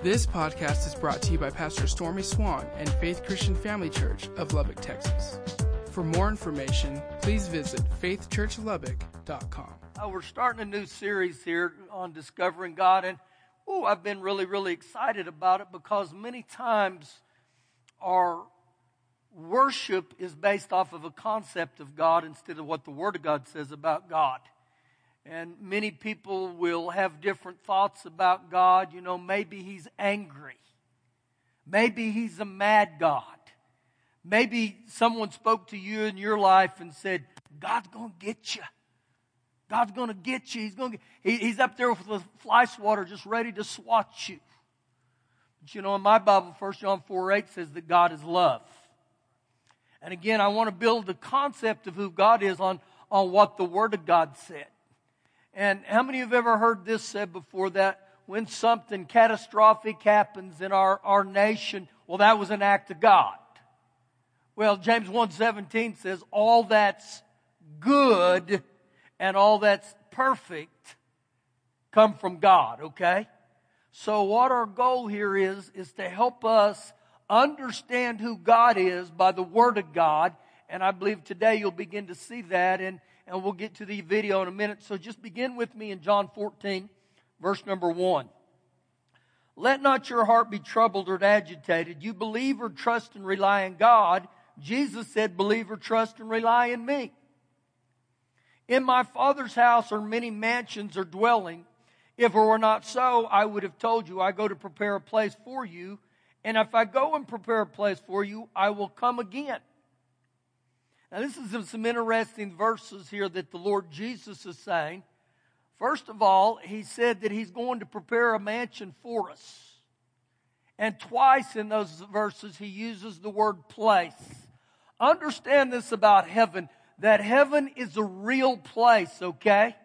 This podcast is brought to you by Pastor Stormy Swann and Faith Christian Family Church of Lubbock, Texas. For more information, please visit faithchurchlubbock.com. Uh, we're starting a new series here on discovering God, and oh, I've been really, really excited about it because many times our worship is based off of a concept of God instead of what the Word of God says about God. And many people will have different thoughts about God. You know, maybe He's angry. Maybe He's a mad God. Maybe someone spoke to you in your life and said, God's going to get you. God's going to get you. He's going to, he, he's up there with the fly swatter just ready to swat you. But you know, in my Bible, 1 John 4 8 says that God is love. And again, I want to build the concept of who God is on, on what the Word of God said. And how many of you have ever heard this said before that when something catastrophic happens in our, our nation, well, that was an act of God. Well, James 1.17 says, all that's good and all that's perfect come from God, okay? So what our goal here is, is to help us understand who God is by the Word of God. And I believe today you'll begin to see that. And and we'll get to the video in a minute. So just begin with me in John 14, verse number 1. Let not your heart be troubled or agitated. You believe or trust and rely in God. Jesus said, believe or trust and rely in me. In my Father's house are many mansions or dwelling. If it were not so, I would have told you, I go to prepare a place for you. And if I go and prepare a place for you, I will come again now, this is some interesting verses here that the Lord Jesus is saying. First of all, he said that he's going to prepare a mansion for us. And twice in those verses, he uses the word place. Understand this about heaven that heaven is a real place, okay?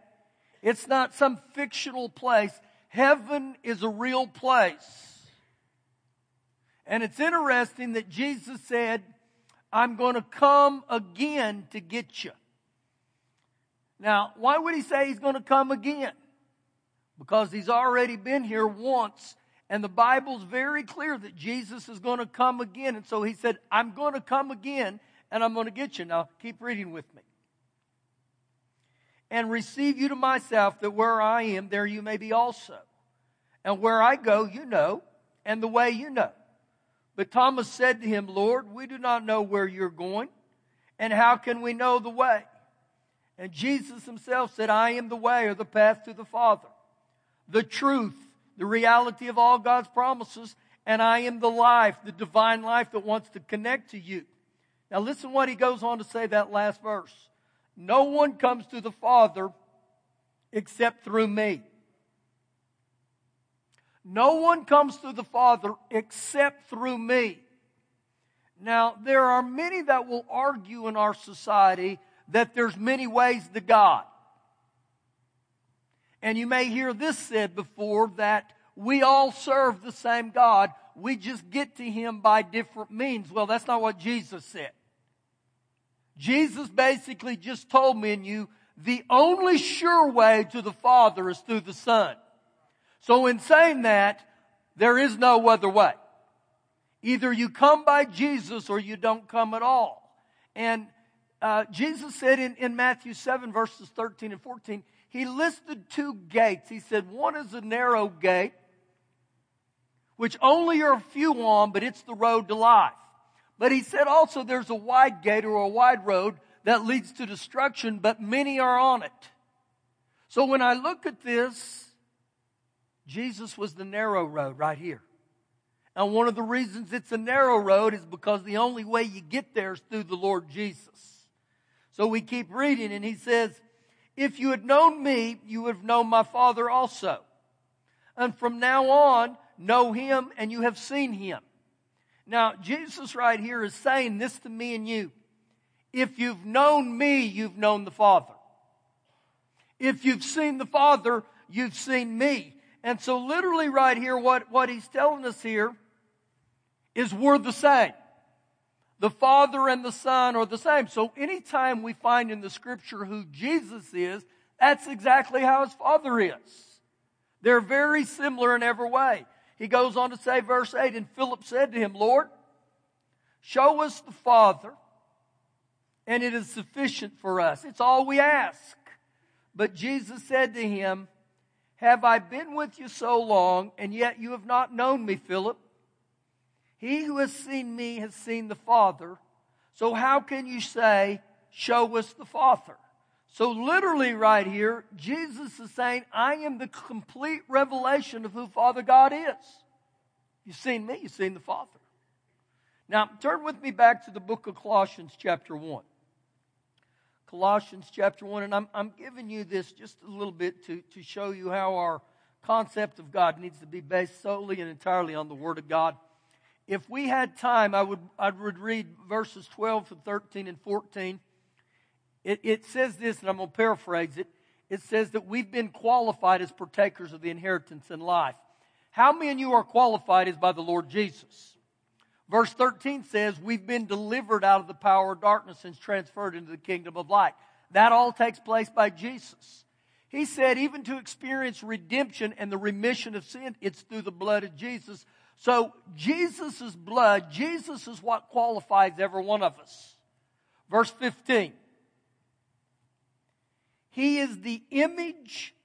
It's not some fictional place. Heaven is a real place. And it's interesting that Jesus said, I'm going to come again to get you. Now, why would he say he's going to come again? Because he's already been here once, and the Bible's very clear that Jesus is going to come again. And so he said, I'm going to come again, and I'm going to get you. Now, keep reading with me. And receive you to myself, that where I am, there you may be also. And where I go, you know, and the way you know. But Thomas said to him, Lord, we do not know where you're going, and how can we know the way? And Jesus himself said, I am the way or the path to the Father, the truth, the reality of all God's promises, and I am the life, the divine life that wants to connect to you. Now listen what he goes on to say that last verse. No one comes to the Father except through me. No one comes to the Father except through me. Now, there are many that will argue in our society that there's many ways to God. And you may hear this said before that we all serve the same God. We just get to Him by different means. Well, that's not what Jesus said. Jesus basically just told me and you the only sure way to the Father is through the Son. So in saying that, there is no other way. Either you come by Jesus or you don't come at all. And uh, Jesus said in, in Matthew 7, verses 13 and 14, he listed two gates. He said, one is a narrow gate, which only are a few on, but it's the road to life. But he said also there's a wide gate or a wide road that leads to destruction, but many are on it. So when I look at this, Jesus was the narrow road right here. And one of the reasons it's a narrow road is because the only way you get there is through the Lord Jesus. So we keep reading and he says, if you had known me, you would have known my Father also. And from now on, know him and you have seen him. Now, Jesus right here is saying this to me and you. If you've known me, you've known the Father. If you've seen the Father, you've seen me. And so literally right here, what, what he's telling us here is we're the same. The Father and the Son are the same. So anytime we find in the scripture who Jesus is, that's exactly how his Father is. They're very similar in every way. He goes on to say, verse 8, and Philip said to him, Lord, show us the Father, and it is sufficient for us. It's all we ask. But Jesus said to him, Have I been with you so long, and yet you have not known me, Philip? He who has seen me has seen the Father. So how can you say, Show us the Father? So, literally, right here, Jesus is saying, I am the complete revelation of who Father God is. You've seen me, you've seen the Father. Now, turn with me back to the book of Colossians, chapter 1. Colossians, chapter 1, and I'm, I'm giving you this just a little bit to, to show you how our concept of God needs to be based solely and entirely on the Word of God. If we had time, I would, I would read verses 12 to 13 and 14 it, it says this, and I'm going to paraphrase it. It says that we've been qualified as partakers of the inheritance in life. How many of you are qualified is by the Lord Jesus. Verse 13 says, We've been delivered out of the power of darkness and transferred into the kingdom of light. That all takes place by Jesus. He said, even to experience redemption and the remission of sin, it's through the blood of Jesus. So, Jesus' blood, Jesus is what qualifies every one of us. Verse 15. He is the image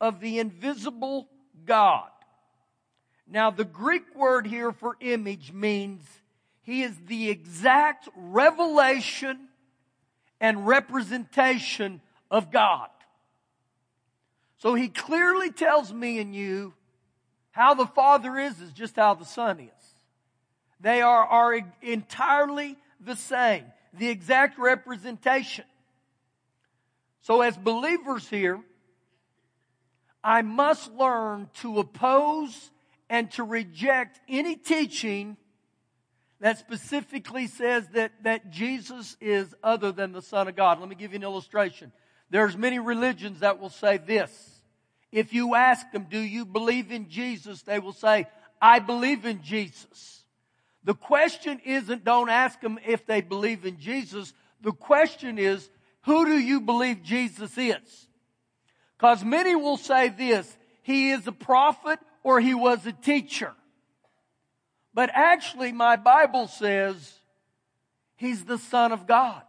of the invisible God. Now, the Greek word here for image means he is the exact revelation and representation of God. So he clearly tells me and you how the Father is, is just how the Son is. They are, are entirely the same, the exact representation. So, as believers here, I must learn to oppose and to reject any teaching that specifically says that, that Jesus is other than the Son of God. Let me give you an illustration. There's many religions that will say this. If you ask them, do you believe in Jesus? They will say, I believe in Jesus. The question isn't don't ask them if they believe in Jesus. The question is, who do you believe Jesus is? Because many will say this, he is a prophet or he was a teacher. But actually, my Bible says he's the Son of God.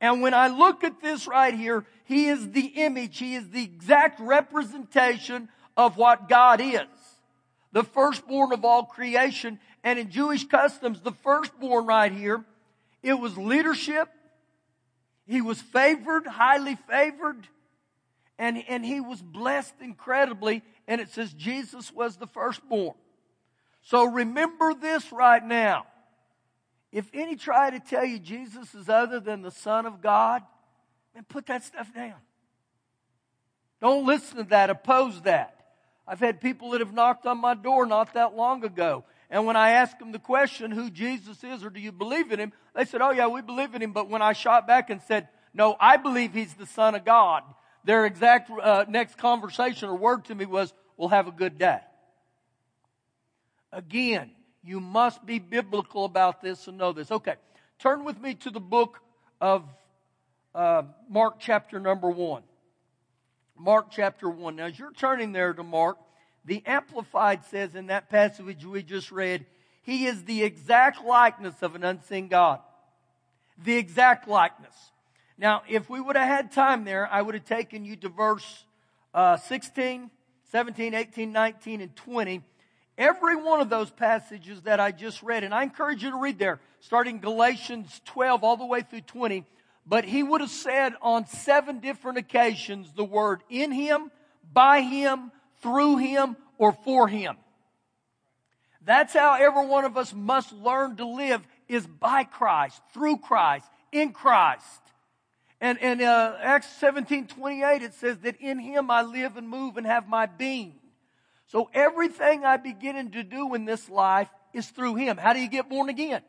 And when I look at this right here, he is the image, he is the exact representation of what God is. The firstborn of all creation. And in Jewish customs, the firstborn right here, it was leadership, he was favored, highly favored, and, and he was blessed incredibly. And it says Jesus was the firstborn. So remember this right now. If any try to tell you Jesus is other than the Son of God, then put that stuff down. Don't listen to that, oppose that. I've had people that have knocked on my door not that long ago and when I asked them the question, who Jesus is or do you believe in him? They said, oh yeah, we believe in him. But when I shot back and said, no, I believe he's the son of God, their exact uh, next conversation or word to me was, we'll have a good day. Again, you must be biblical about this and know this. Okay, turn with me to the book of uh, Mark chapter number one. Mark chapter one. Now, as you're turning there to Mark, the Amplified says in that passage we just read, He is the exact likeness of an unseen God. The exact likeness. Now, if we would have had time there, I would have taken you to verse uh, 16, 17, 18, 19, and 20. Every one of those passages that I just read, and I encourage you to read there, starting Galatians 12 all the way through 20. But he would have said on seven different occasions the word in him, by him, through Him, or for Him. That's how every one of us must learn to live is by Christ, through Christ, in Christ. And, in uh, Acts 17, 28, it says that in Him I live and move and have my being. So everything I begin to do in this life is through Him. How do you get born again?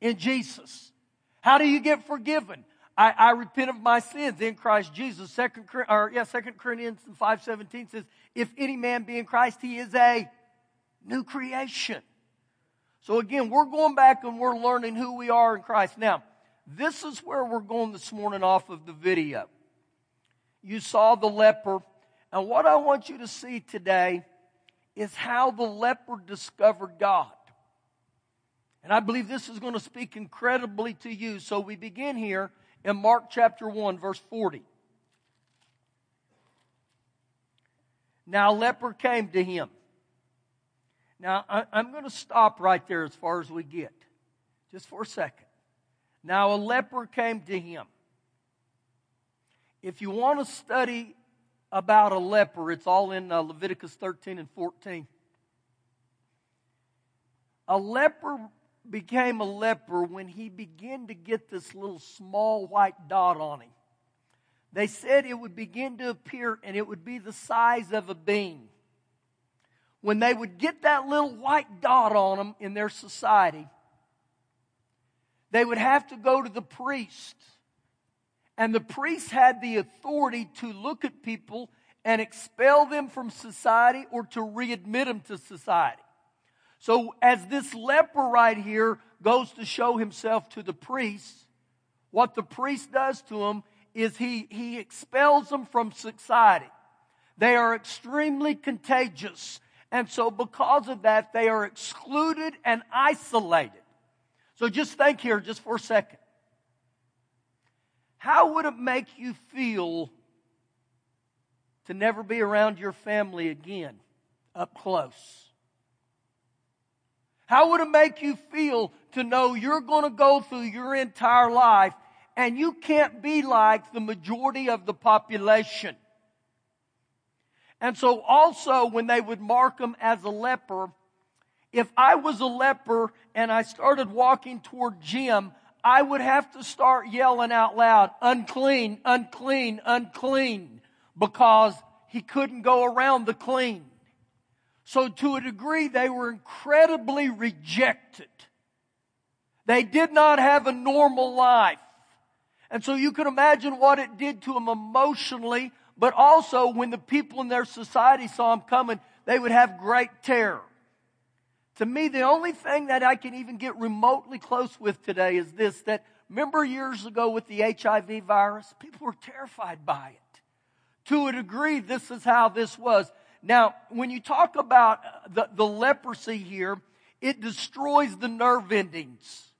In Jesus. How do you get forgiven? I, I repent of my sins in Christ Jesus. Second, or yeah, Second Corinthians five seventeen says, "If any man be in Christ, he is a new creation." So again, we're going back and we're learning who we are in Christ. Now, this is where we're going this morning off of the video. You saw the leper, and what I want you to see today is how the leper discovered God. And I believe this is going to speak incredibly to you. So we begin here in Mark chapter 1, verse 40. Now, leper came to him. Now, I, am going to stop right there as far as we get, just for a second. Now, a leper came to him. If you want to study about a leper, it's all in uh, Leviticus 13 and 14. A leper became a leper when he began to get this little small white dot on him. They said it would begin to appear and it would be the size of a bean. When they would get that little white dot on them in their society, they would have to go to the priest. And the priest had the authority to look at people and expel them from society or to readmit them to society. So, as this leper right here goes to show himself to the priest, what the priest does to him is he, he expels them from society. They are extremely contagious. And so, because of that, they are excluded and isolated. So, just think here just for a second. How would it make you feel to never be around your family again up close? How would it make you feel to know you're going to go through your entire life and you can't be like the majority of the population? And so also when they would mark him as a leper, if I was a leper and I started walking toward Jim, I would have to start yelling out loud, unclean, unclean, unclean, because he couldn't go around the clean. So to a degree, they were incredibly rejected. They did not have a normal life. And so you can imagine what it did to them emotionally, but also when the people in their society saw them coming, they would have great terror. To me, the only thing that I can even get remotely close with today is this, that remember years ago with the HIV virus? People were terrified by it. To a degree, this is how this was. Now, when you talk about uh, the, the leprosy here, it destroys the nerve endings.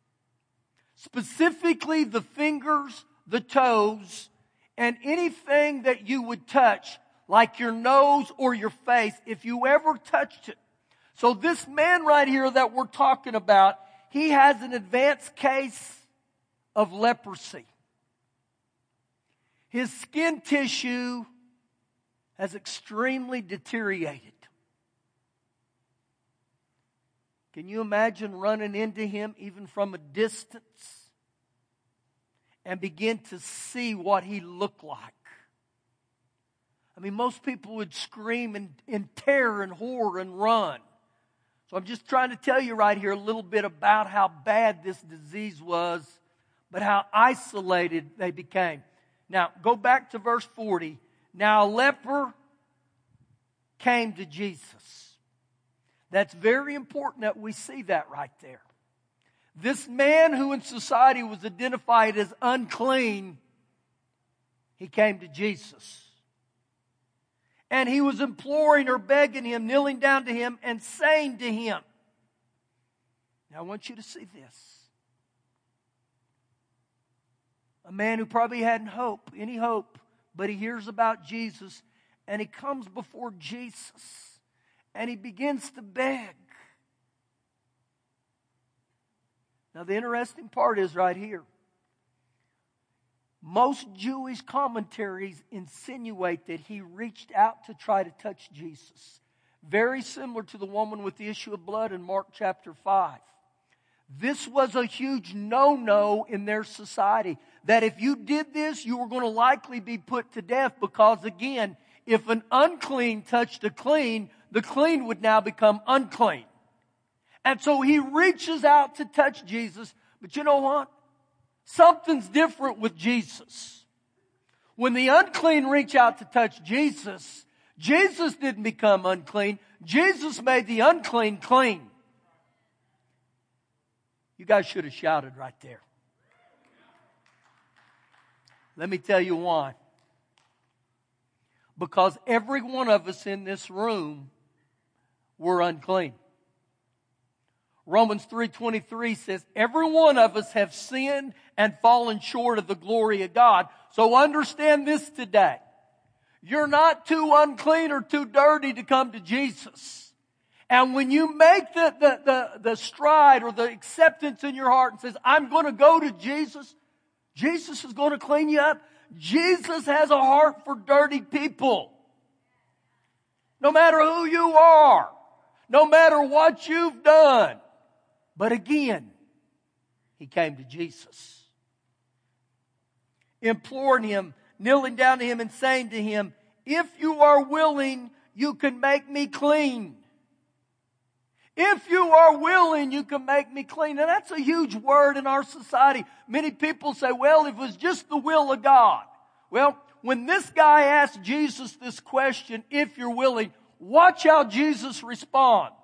Specifically the fingers, the toes, and anything that you would touch, like your nose or your face, if you ever touched it. So this man right here that we're talking about, he has an advanced case of leprosy. His skin tissue has extremely deteriorated. Can you imagine running into him even from a distance and begin to see what he looked like? I mean, most people would scream in, in terror and horror and run. So I'm just trying to tell you right here a little bit about how bad this disease was, but how isolated they became. Now, go back to verse 40. Now, a leper came to Jesus. That's very important that we see that right there. This man who in society was identified as unclean, he came to Jesus. And he was imploring or begging him, kneeling down to him, and saying to him, Now I want you to see this. A man who probably hadn't hope, any hope, but he hears about Jesus and he comes before Jesus and he begins to beg. Now, the interesting part is right here. Most Jewish commentaries insinuate that he reached out to try to touch Jesus. Very similar to the woman with the issue of blood in Mark chapter 5. This was a huge no no in their society. That if you did this, you were going to likely be put to death because, again, if an unclean touched a clean, the clean would now become unclean. And so he reaches out to touch Jesus, but you know what? Something's different with Jesus. When the unclean reach out to touch Jesus, Jesus didn't become unclean. Jesus made the unclean clean. You guys should have shouted right there. Let me tell you why. Because every one of us in this room were unclean. Romans 3:23 says every one of us have sinned and fallen short of the glory of God. So understand this today. You're not too unclean or too dirty to come to Jesus. And when you make the, the, the, the stride or the acceptance in your heart and says, I'm going to go to Jesus, Jesus is going to clean you up. Jesus has a heart for dirty people. No matter who you are, no matter what you've done. But again, he came to Jesus, imploring him, kneeling down to him and saying to him, if you are willing, you can make me clean. If you are willing, you can make me clean. And that's a huge word in our society. Many people say, well, it was just the will of God. Well, when this guy asked Jesus this question, if you're willing, watch how Jesus responds.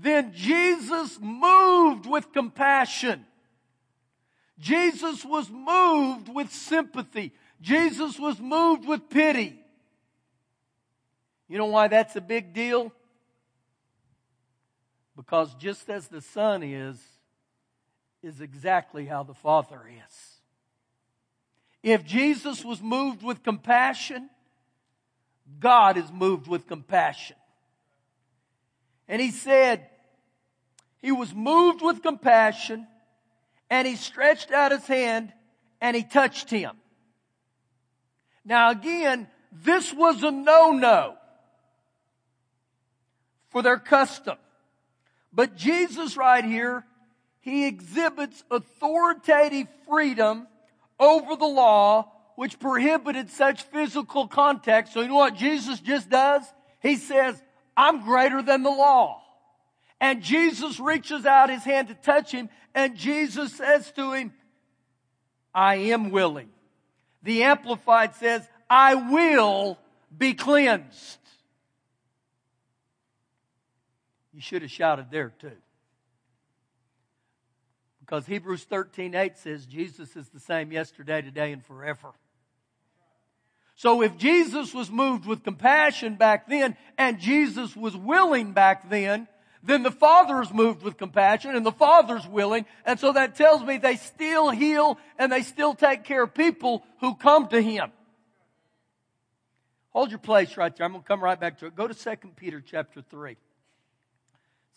Then Jesus moved with compassion. Jesus was moved with sympathy. Jesus was moved with pity. You know why that's a big deal? Because just as the Son is, is exactly how the Father is. If Jesus was moved with compassion, God is moved with compassion. And he said, he was moved with compassion and he stretched out his hand and he touched him. Now again, this was a no-no for their custom. But Jesus right here, he exhibits authoritative freedom over the law which prohibited such physical contact. So you know what Jesus just does? He says, I'm greater than the law. And Jesus reaches out his hand to touch him and Jesus says to him, I am willing. The Amplified says, I will be cleansed. You should have shouted there too. Because Hebrews 13 8 says Jesus is the same yesterday, today, and forever. So if Jesus was moved with compassion back then, and Jesus was willing back then, then the Father is moved with compassion and the Father's willing. And so that tells me they still heal and they still take care of people who come to Him. Hold your place right there. I'm going to come right back to it. Go to 2 Peter chapter 3.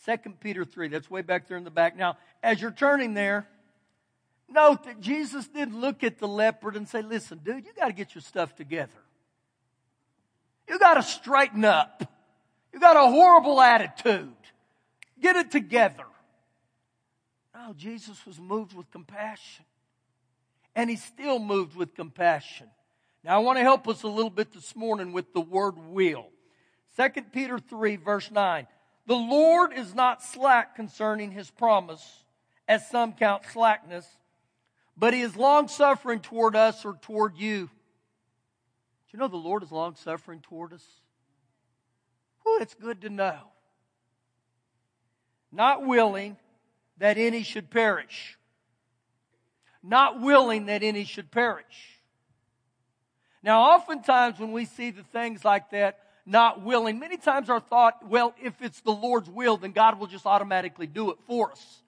2 Peter 3. That's way back there in the back. Now, as you're turning there, note that Jesus didn't look at the leper and say, listen, dude, you got to get your stuff together. You got to straighten up. You got a horrible attitude. Get it together. No, Jesus was moved with compassion. And he's still moved with compassion. Now I want to help us a little bit this morning with the word will. 2 Peter 3 verse 9. The Lord is not slack concerning his promise, as some count slackness, but he is long suffering toward us or toward you. Do you know the Lord is long suffering toward us? Oh, it's good to know. Not willing that any should perish. Not willing that any should perish. Now, oftentimes when we see the things like that, not willing. Many times our thought, well, if it's the Lord's will, then God will just automatically do it for us.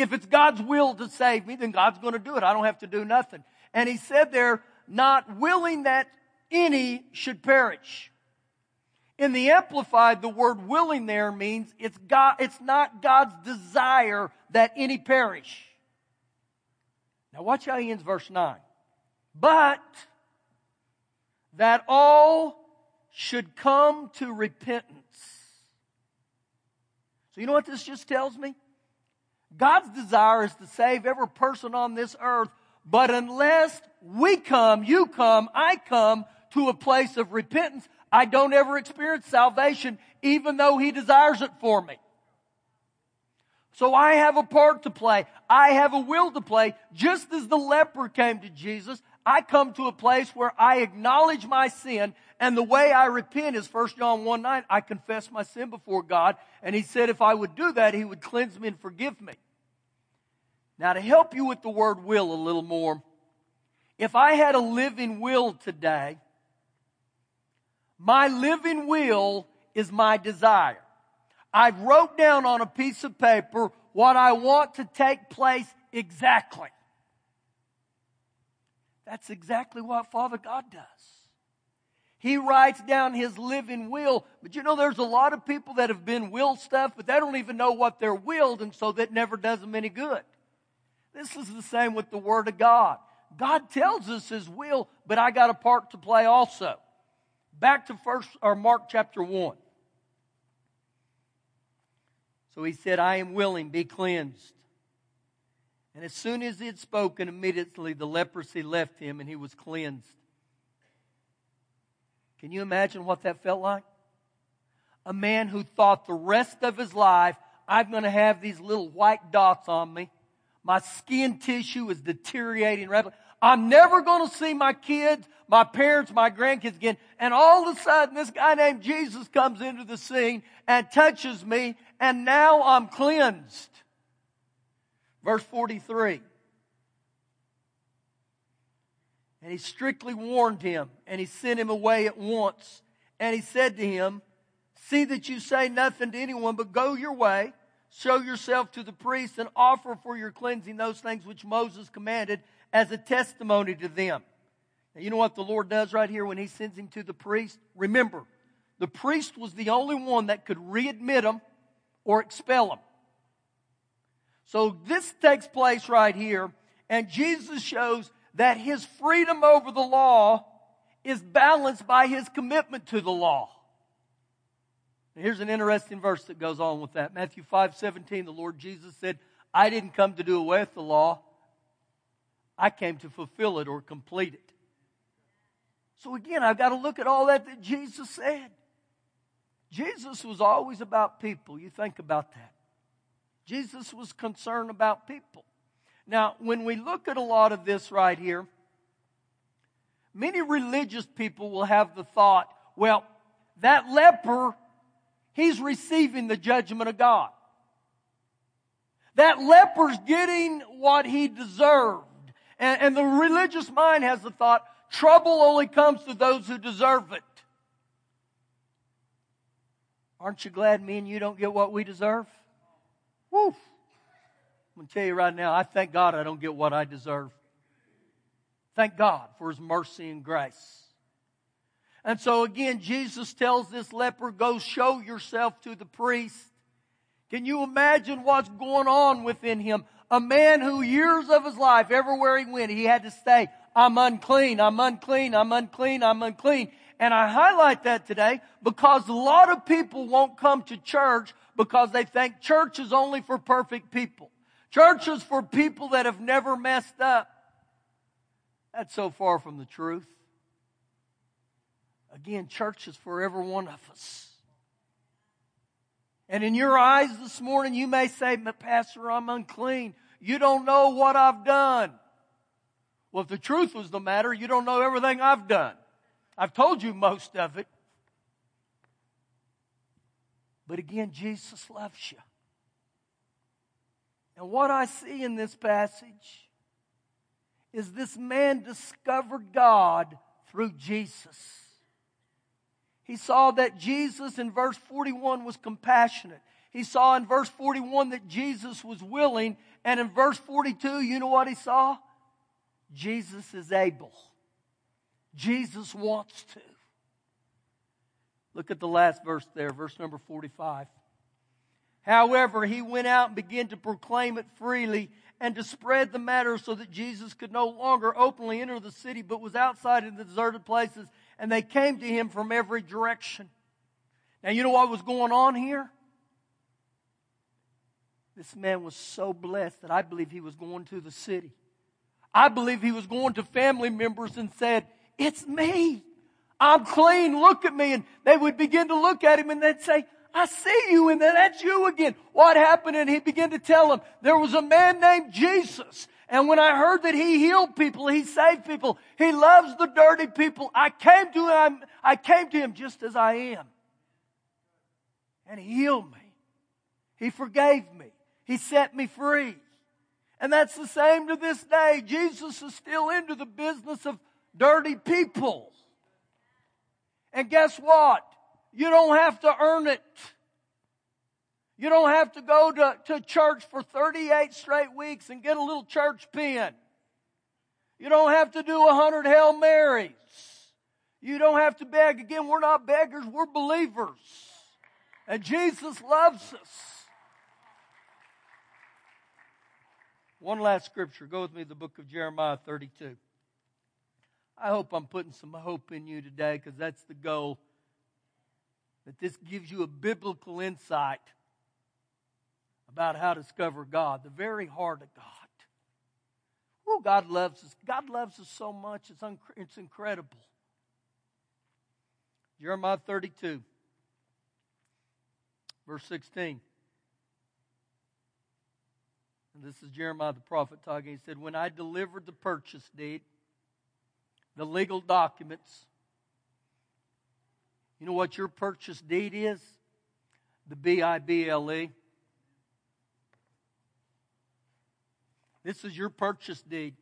If it's God's will to save me, then God's going to do it. I don't have to do nothing. And he said there, not willing that any should perish. In the Amplified, the word willing there means it's God, it's not God's desire that any perish. Now watch how he ends verse 9. But that all should come to repentance. So, you know what this just tells me? God's desire is to save every person on this earth, but unless we come, you come, I come to a place of repentance, I don't ever experience salvation, even though He desires it for me. So I have a part to play. I have a will to play. Just as the leper came to Jesus, I come to a place where I acknowledge my sin and the way I repent is 1 John 1 9. I confess my sin before God. And he said if I would do that, he would cleanse me and forgive me. Now to help you with the word will a little more, if I had a living will today, my living will is my desire. I've wrote down on a piece of paper what I want to take place exactly. That's exactly what Father God does. He writes down his living will. But you know, there's a lot of people that have been willed stuff, but they don't even know what they're willed, and so that never does them any good. This is the same with the Word of God. God tells us His will, but I got a part to play also. Back to first or Mark chapter one. So he said, I am willing, be cleansed. And as soon as he had spoken, immediately the leprosy left him and he was cleansed. Can you imagine what that felt like? A man who thought the rest of his life, I'm going to have these little white dots on me. My skin tissue is deteriorating rapidly. I'm never going to see my kids, my parents, my grandkids again. And all of a sudden, this guy named Jesus comes into the scene and touches me, and now I'm cleansed. Verse 43. And he strictly warned him, and he sent him away at once. And he said to him, See that you say nothing to anyone, but go your way, show yourself to the priest, and offer for your cleansing those things which Moses commanded as a testimony to them. Now, you know what the Lord does right here when He sends him to the priest? Remember, the priest was the only one that could readmit him or expel him. So this takes place right here, and Jesus shows that his freedom over the law is balanced by his commitment to the law. Now, here's an interesting verse that goes on with that. Matthew 5 17, the Lord Jesus said, I didn't come to do away with the law, I came to fulfill it or complete it. So again, I've got to look at all that that Jesus said. Jesus was always about people. You think about that. Jesus was concerned about people. Now, when we look at a lot of this right here, many religious people will have the thought, well, that leper, he's receiving the judgment of God. That leper's getting what he deserved. And, and the religious mind has the thought, trouble only comes to those who deserve it. Aren't you glad me and you don't get what we deserve? Woo! I'm going to tell you right now, I thank God I don't get what I deserve. Thank God for His mercy and grace. And so again, Jesus tells this leper, go show yourself to the priest. Can you imagine what's going on within him? A man who years of his life, everywhere he went, he had to say, I'm unclean, I'm unclean, I'm unclean, I'm unclean. And I highlight that today because a lot of people won't come to church because they think church is only for perfect people. Church is for people that have never messed up. That's so far from the truth. Again, church is for every one of us. And in your eyes this morning, you may say, Pastor, I'm unclean. You don't know what I've done. Well, if the truth was the matter, you don't know everything I've done. I've told you most of it. But again, Jesus loves you. And what I see in this passage is this man discovered God through Jesus. He saw that Jesus in verse 41 was compassionate. He saw in verse 41 that Jesus was willing. And in verse 42, you know what he saw? Jesus is able. Jesus wants to. Look at the last verse there, verse number 45. However, he went out and began to proclaim it freely and to spread the matter so that Jesus could no longer openly enter the city, but was outside in the deserted places and they came to him from every direction. Now, you know what was going on here? This man was so blessed that I believe he was going to the city. I believe he was going to family members and said, It's me. I'm clean. Look at me. And they would begin to look at him and they'd say, I see you and then that's you again. What happened? And he began to tell them there was a man named Jesus and when I heard that he healed people, he saved people, he loves the dirty people, I came to him, I came to him just as I am. And he healed me. He forgave me. He set me free. And that's the same to this day. Jesus is still into the business of dirty people. And guess what? You don't have to earn it. You don't have to go to, to church for 38 straight weeks and get a little church pin. You don't have to do a hundred Hail Marys. You don't have to beg. Again, we're not beggars, we're believers. And Jesus loves us. One last scripture. Go with me to the book of Jeremiah 32. I hope I'm putting some hope in you today because that's the goal. That this gives you a biblical insight about how to discover God, the very heart of God. Oh, God loves us. God loves us so much. It's, un- it's incredible. Jeremiah 32, verse 16. And this is Jeremiah the prophet talking. He said, When I delivered the purchase deed, the legal documents, you know what your purchase deed is? The B I B L E. This is your purchase deed.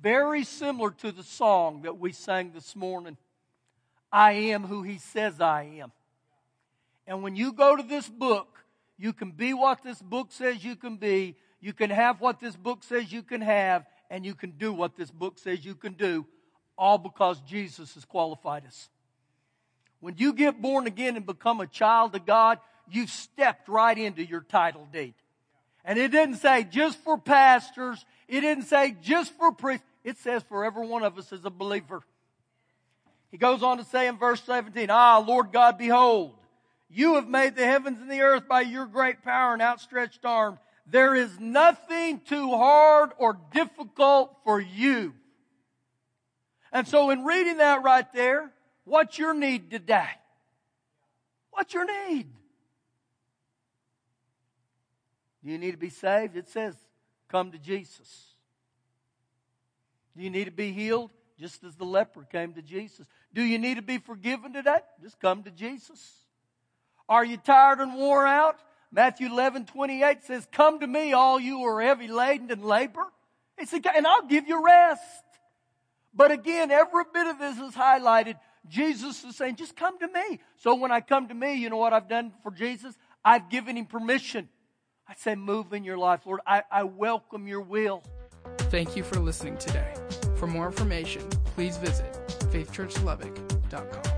Very similar to the song that we sang this morning I am who He says I am. And when you go to this book, you can be what this book says you can be. You can have what this book says you can have. And you can do what this book says you can do. All because Jesus has qualified us. When you get born again and become a child of God, you've stepped right into your title deed. And it didn't say just for pastors. It didn't say just for priests. It says for every one of us as a believer. He goes on to say in verse 17, Ah, Lord God, behold, you have made the heavens and the earth by your great power and outstretched arm. There is nothing too hard or difficult for you. And so in reading that right there, what's your need today? What's your need? Do you need to be saved? It says, come to Jesus. Do you need to be healed? Just as the leper came to Jesus. Do you need to be forgiven today? Just come to Jesus. Are you tired and wore out? Matthew 11, 28 says, Come to me, all you who are heavy laden and labor. And I'll give you rest. But again, every bit of this is highlighted. Jesus is saying, just come to me. So when I come to me, you know what I've done for Jesus? I've given him permission. I say, move in your life, Lord. I, I welcome your will. Thank you for listening today. For more information, please visit faithchurchlubbock.com.